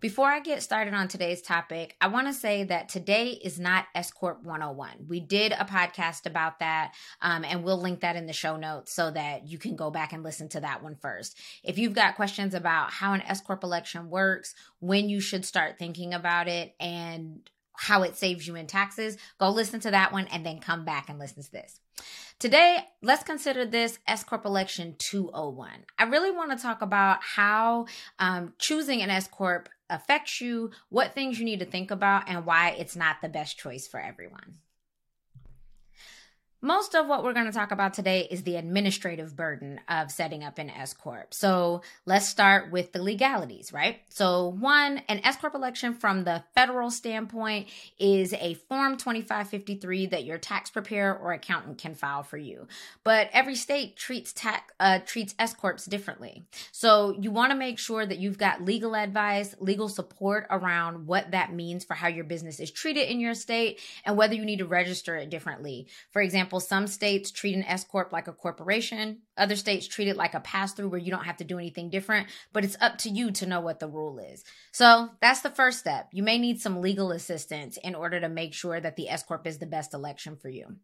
Before I get started on today's topic, I want to say that today is not S Corp 101. We did a podcast about that, um, and we'll link that in the show notes so that you can go back and listen to that one first. If you've got questions about how an S Corp election works, when you should start thinking about it, and how it saves you in taxes, go listen to that one and then come back and listen to this. Today, let's consider this S Corp Election 201. I really want to talk about how um, choosing an S Corp affects you, what things you need to think about, and why it's not the best choice for everyone. Most of what we're going to talk about today is the administrative burden of setting up an S Corp. So let's start with the legalities, right? So, one, an S Corp election from the federal standpoint is a Form 2553 that your tax preparer or accountant can file for you. But every state treats tax, uh, treats S Corps differently. So, you want to make sure that you've got legal advice, legal support around what that means for how your business is treated in your state and whether you need to register it differently. For example, example, some states treat an S Corp like a corporation. Other states treat it like a pass through where you don't have to do anything different, but it's up to you to know what the rule is. So that's the first step. You may need some legal assistance in order to make sure that the S Corp is the best election for you.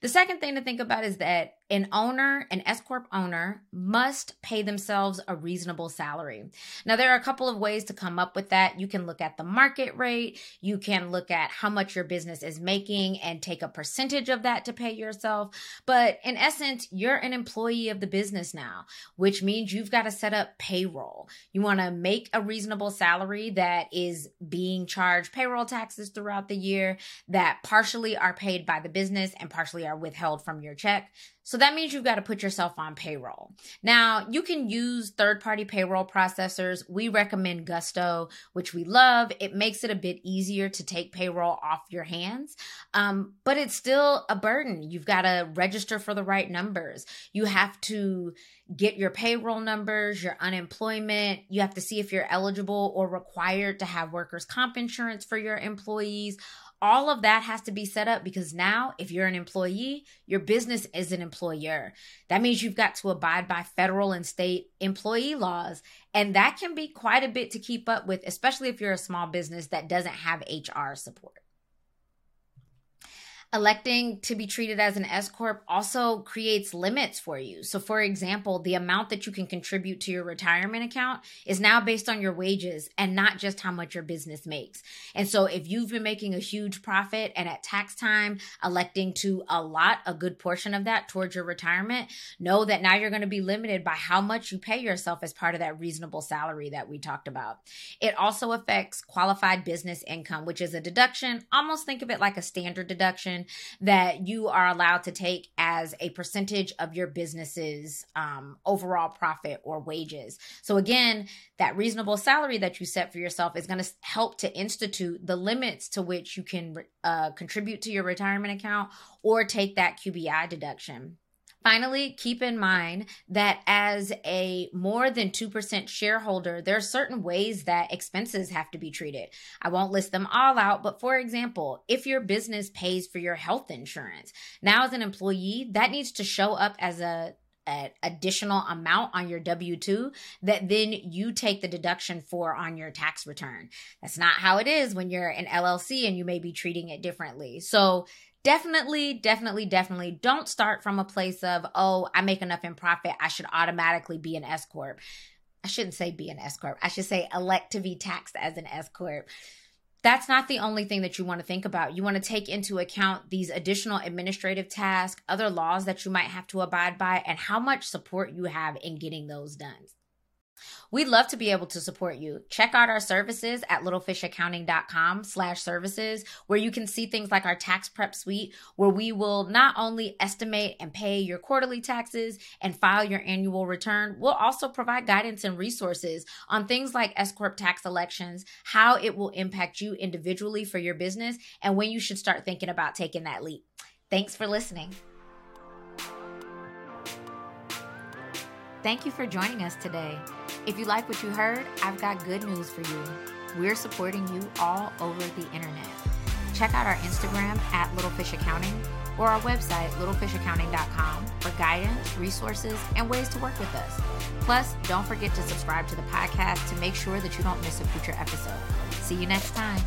The second thing to think about is that an owner, an S Corp owner, must pay themselves a reasonable salary. Now, there are a couple of ways to come up with that. You can look at the market rate, you can look at how much your business is making and take a percentage of that to pay yourself. But in essence, you're an employee of the business now, which means you've got to set up payroll. You want to make a reasonable salary that is being charged payroll taxes throughout the year that partially are paid by the business and partially are withheld from your check. So that means you've got to put yourself on payroll. Now, you can use third party payroll processors. We recommend Gusto, which we love. It makes it a bit easier to take payroll off your hands, um, but it's still a burden. You've got to register for the right numbers. You have to get your payroll numbers, your unemployment. You have to see if you're eligible or required to have workers' comp insurance for your employees. All of that has to be set up because now if you're an employee your business is an employer. That means you've got to abide by federal and state employee laws and that can be quite a bit to keep up with especially if you're a small business that doesn't have hr support Electing to be treated as an S Corp also creates limits for you. So, for example, the amount that you can contribute to your retirement account is now based on your wages and not just how much your business makes. And so, if you've been making a huge profit and at tax time electing to allot a good portion of that towards your retirement, know that now you're going to be limited by how much you pay yourself as part of that reasonable salary that we talked about. It also affects qualified business income, which is a deduction. Almost think of it like a standard deduction that you are allowed to take as a percentage of your business's um, overall profit or wages. So, again, that reasonable salary that you set for yourself is going to help to institute the limits to which you can uh, contribute to your retirement account or take that QBI deduction. Finally, keep in mind that as a more than 2% shareholder, there are certain ways that expenses have to be treated. I won't list them all out, but for example, if your business pays for your health insurance, now as an employee, that needs to show up as a an additional amount on your W 2 that then you take the deduction for on your tax return. That's not how it is when you're an LLC and you may be treating it differently. So definitely, definitely, definitely don't start from a place of, oh, I make enough in profit. I should automatically be an S Corp. I shouldn't say be an S Corp. I should say elect to be taxed as an S Corp. That's not the only thing that you want to think about. You want to take into account these additional administrative tasks, other laws that you might have to abide by, and how much support you have in getting those done. We'd love to be able to support you. Check out our services at littlefishaccounting.com slash services, where you can see things like our tax prep suite, where we will not only estimate and pay your quarterly taxes and file your annual return, we'll also provide guidance and resources on things like S Corp tax elections, how it will impact you individually for your business, and when you should start thinking about taking that leap. Thanks for listening. Thank you for joining us today. If you like what you heard, I've got good news for you. We're supporting you all over the internet. Check out our Instagram at Littlefish Accounting or our website, littlefishaccounting.com, for guidance, resources, and ways to work with us. Plus, don't forget to subscribe to the podcast to make sure that you don't miss a future episode. See you next time.